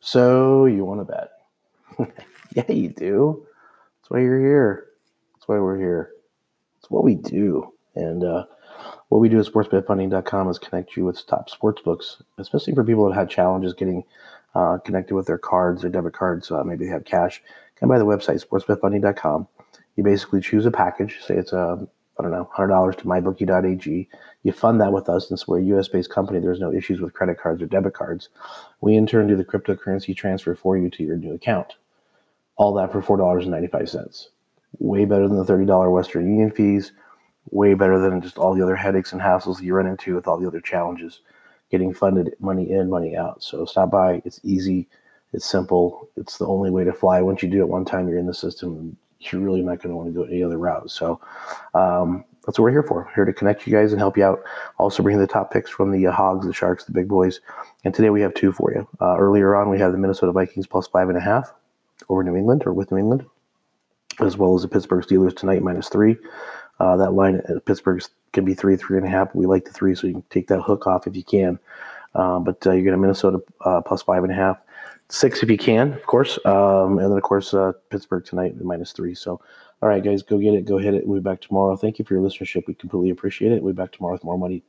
So you want to bet? yeah, you do. That's why you're here. That's why we're here. It's what we do. And uh, what we do at sportsbetfunding.com is connect you with top sports books, especially for people that had challenges getting uh, connected with their cards, their debit cards. Uh, maybe they have cash. Come by the website, sportsbetfunding.com. You basically choose a package. Say it's a I don't know, $100 to mybookie.ag. You fund that with us. Since we're a US based company, there's no issues with credit cards or debit cards. We in turn do the cryptocurrency transfer for you to your new account. All that for $4.95. Way better than the $30 Western Union fees. Way better than just all the other headaches and hassles you run into with all the other challenges getting funded money in, money out. So stop by. It's easy. It's simple. It's the only way to fly. Once you do it one time, you're in the system you're really not going to want to go any other route. So um, that's what we're here for. Here to connect you guys and help you out. Also bring the top picks from the uh, Hogs, the Sharks, the big boys. And today we have two for you. Uh, earlier on, we have the Minnesota Vikings plus five and a half over New England or with New England, as well as the Pittsburgh Steelers tonight minus three. Uh, that line at Pittsburgh can be three, three and a half. We like the three, so you can take that hook off if you can. Uh, but uh, you're going to Minnesota uh, plus five and a half six if you can, of course. Um, and then, of course, uh, Pittsburgh tonight, minus three. So, all right, guys, go get it. Go hit it. We'll be back tomorrow. Thank you for your listenership. We completely appreciate it. We'll be back tomorrow with more money